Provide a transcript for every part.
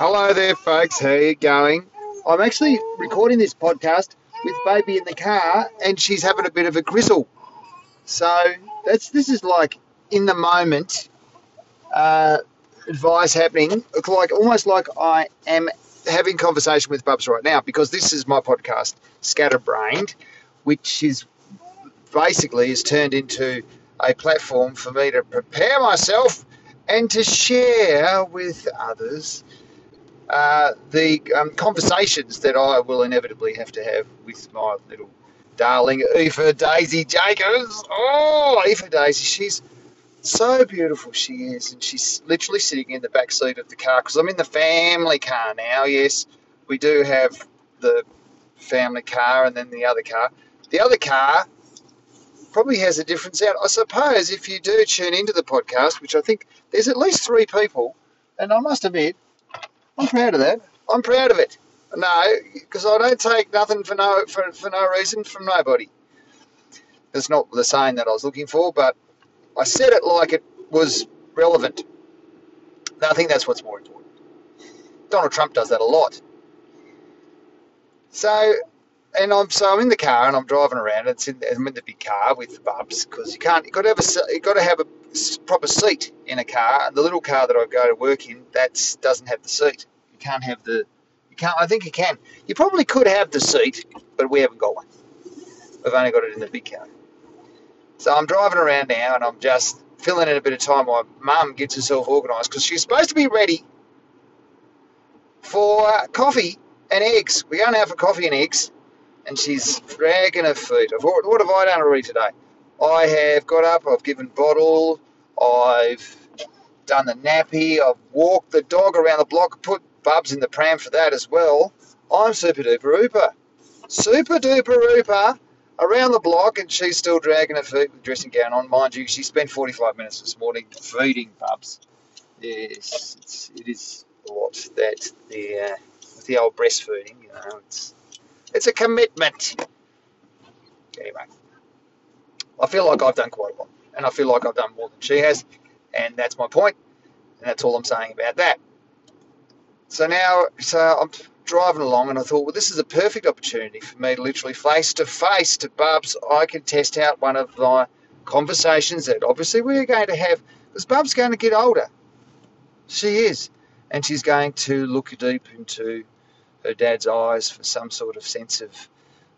Hello there, folks. How are you going? I'm actually recording this podcast with baby in the car, and she's having a bit of a grizzle. So that's this is like in the moment uh, advice happening, like almost like I am having conversation with Bubs right now because this is my podcast, Scatterbrained, which is basically is turned into a platform for me to prepare myself and to share with others uh, the um, conversations that I will inevitably have to have with my little darling Aoife Daisy Jacobs. Oh, Aoife Daisy, she's so beautiful she is, and she's literally sitting in the back seat of the car because I'm in the family car now. Yes, we do have the family car and then the other car. The other car probably has a different sound. I suppose if you do tune into the podcast, which I think there's at least three people, and I must admit, I'm proud of that. I'm proud of it. No, because I don't take nothing for no for, for no reason from nobody. It's not the saying that I was looking for, but I said it like it was relevant. I think that's what's more important. Donald Trump does that a lot. So, and I'm so I'm in the car and I'm driving around. It's in, I'm in the big car with the bubs because you can't. You got to have a you got to have a proper seat in a car. And the little car that I go to work in that doesn't have the seat. You can't have the. You can't. I think you can. You probably could have the seat, but we haven't got one. We've only got it in the big car. So I'm driving around now and I'm just filling in a bit of time while mum gets herself organised because she's supposed to be ready for coffee and eggs. We're going out for coffee and eggs and she's dragging her feet. What have I done already today? I have got up, I've given bottle, I've done the nappy, I've walked the dog around the block, put Bubs in the pram for that as well. I'm super duper ooper. Super duper ooper around the block, and she's still dragging her feet with dressing gown on. Mind you, she spent 45 minutes this morning feeding Bubs. Yes, it's, it is a lot that the uh, with the old breastfeeding, you know, it's it's a commitment. Anyway, I feel like I've done quite a lot, and I feel like I've done more than she has, and that's my point, and that's all I'm saying about that. So now, so I'm driving along and I thought, well, this is a perfect opportunity for me to literally face to face to Bubs. I can test out one of my conversations that obviously we're going to have because Bubs is going to get older. She is. And she's going to look deep into her dad's eyes for some sort of sense of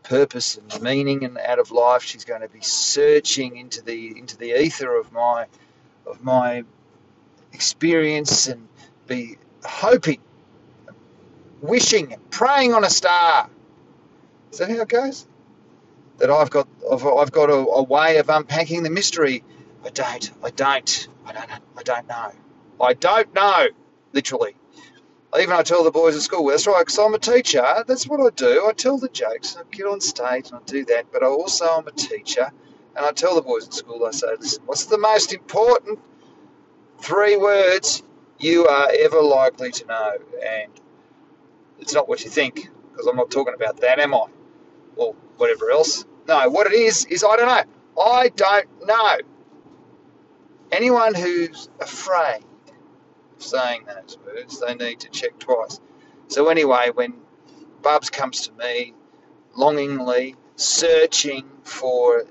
purpose and meaning and out of life. She's going to be searching into the into the ether of my of my experience and be hoping wishing, praying on a star. Is that how it goes? That I've got, I've, I've got a, a way of unpacking the mystery. I don't, I don't, I don't, I don't know. I don't know, literally. Even I tell the boys at school, that's right, because I'm a teacher. That's what I do. I tell the jokes, I get on stage and I do that. But I also am a teacher, and I tell the boys at school, I say, listen, what's the most important three words you are ever likely to know? And it's not what you think, because I'm not talking about that, am I? Or whatever else. No, what it is, is I don't know. I don't know. Anyone who's afraid saying those words, they need to check twice. So, anyway, when Bubs comes to me longingly, searching for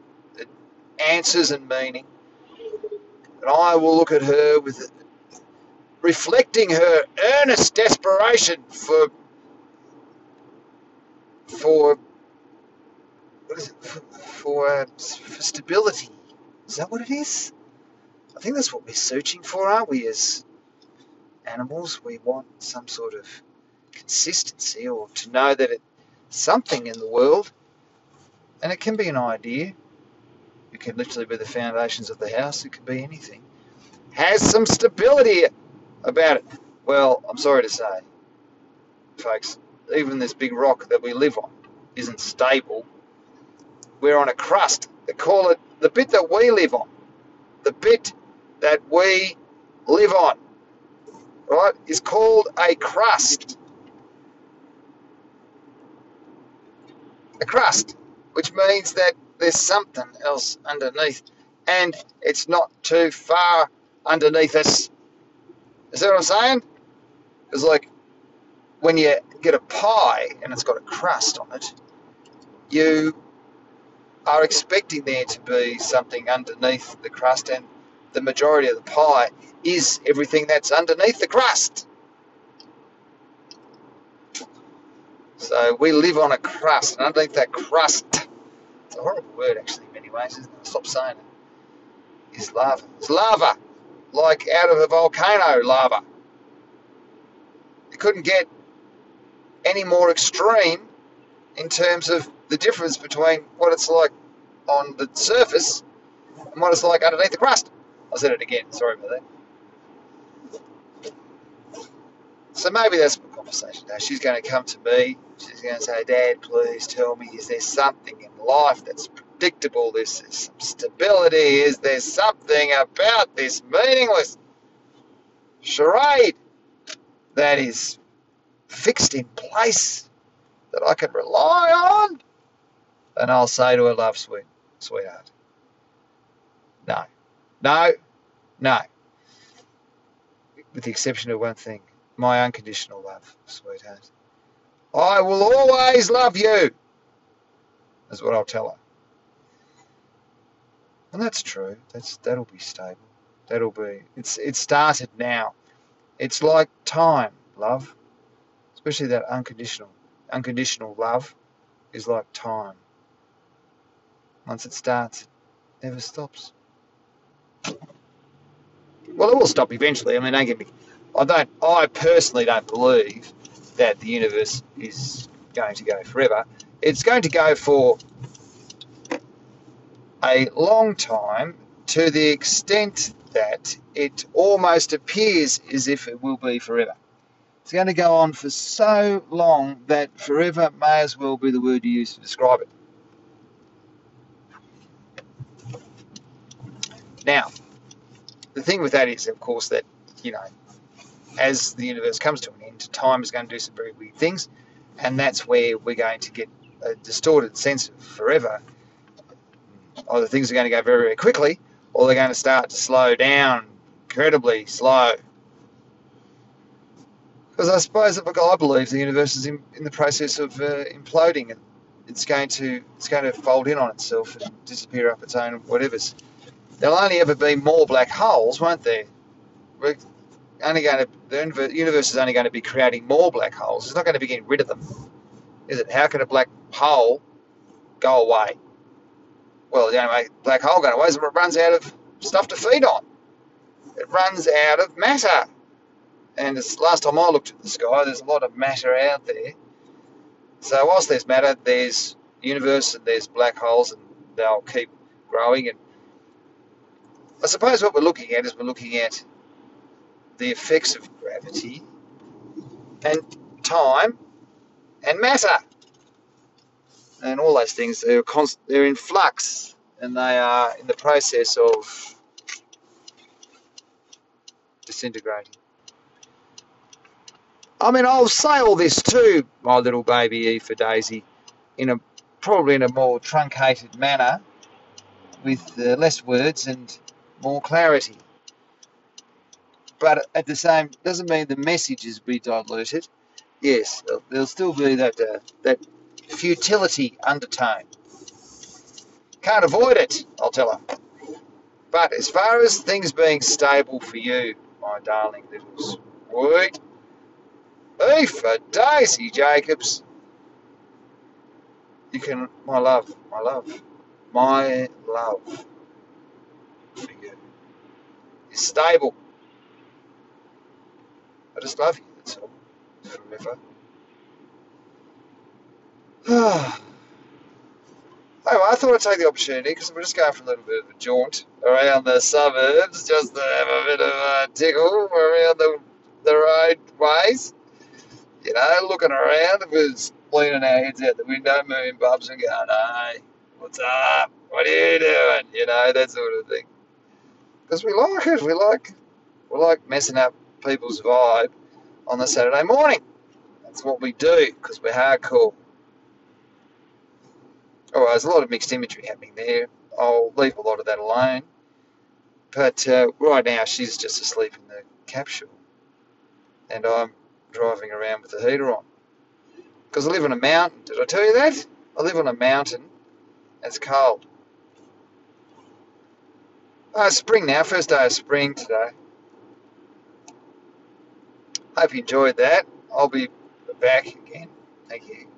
answers and meaning, and I will look at her with reflecting her earnest desperation for for what is it for, for, uh, for stability. Is that what it is? I think that's what we're searching for, aren't we? As animals, we want some sort of consistency, or to know that it's something in the world, and it can be an idea. It can literally be the foundations of the house. It could be anything. Has some stability about it. Well, I'm sorry to say, folks, even this big rock that we live on isn't stable. We're on a crust. They call it the bit that we live on. The bit that we live on, right, is called a crust. A crust, which means that there's something else underneath, and it's not too far underneath us. Is that what I'm saying? It's like when you get a pie and it's got a crust on it, you are expecting there to be something underneath the crust, and the majority of the pie is everything that's underneath the crust. So we live on a crust, and underneath that crust, it's a horrible word actually in many ways, isn't it? Stop saying it. Is lava. It's lava, like out of a volcano lava. It couldn't get any more extreme in terms of the difference between what it's like on the surface and what it's like underneath the crust. I said it again, sorry about that. So maybe that's my conversation now. She's going to come to me. She's going to say, Dad, please tell me, is there something in life that's predictable? There's some stability. Is there something about this meaningless charade that is fixed in place that I can rely on? And I'll say to her, love, sweet, sweetheart, no, no, no. With the exception of one thing my unconditional love, sweetheart. I will always love you, is what I'll tell her. And that's true. That's that'll be stable. That'll be it's it started now. It's like time, love. Especially that unconditional unconditional love is like time. Once it starts, it never stops. Well, it will stop eventually. I mean, don't get me. I don't. I personally don't believe that the universe is going to go forever. It's going to go for a long time, to the extent that it almost appears as if it will be forever. It's going to go on for so long that forever may as well be the word you use to describe it. Now, the thing with that is, of course, that, you know, as the universe comes to an end, time is going to do some very weird things, and that's where we're going to get a distorted sense of forever. Either things are going to go very, very quickly, or they're going to start to slow down incredibly slow. Because I suppose, look, I believe the universe is in, in the process of uh, imploding, and it's going to it's going to fold in on itself and disappear up its own whatever's. There'll only ever be more black holes, won't there? We're only going to the universe is only going to be creating more black holes. It's not going to be getting rid of them, is it? How can a black hole go away? Well, the only way a black hole going away is it runs out of stuff to feed on. It runs out of matter. And last time I looked at the sky, there's a lot of matter out there. So whilst there's matter, there's universe and there's black holes, and they'll keep growing. And I suppose what we're looking at is we're looking at the effects of gravity and time and matter. And all those things, they're, const- they're in flux and they are in the process of disintegrating. I mean, I'll say all this too, my little baby E for Daisy, in a probably in a more truncated manner, with uh, less words and more clarity but at the same doesn't mean the messages be diluted. Yes, there'll still be that uh, that futility undertone. Can't avoid it, I'll tell her. But as far as things being stable for you, my darling little sweet, E for Daisy Jacobs, you can, my love, my love, my love is stable. I just love you, that's all. Forever. anyway, I thought I'd take the opportunity because we're just going for a little bit of a jaunt around the suburbs just to have a bit of a tickle around the, the roadways. You know, looking around, we're leaning our heads out the window, moving bubs and going, hey, what's up? What are you doing? You know, that sort of thing. Because we like it. We like, we like messing up people's vibe on the Saturday morning. That's what we do because we're hardcore. Oh, there's a lot of mixed imagery happening there. I'll leave a lot of that alone. But uh, right now, she's just asleep in the capsule. And I'm driving around with the heater on. Because I live on a mountain. Did I tell you that? I live on a mountain. It's cold. Uh, spring now, first day of spring today. Hope you enjoyed that. I'll be back again. Thank you.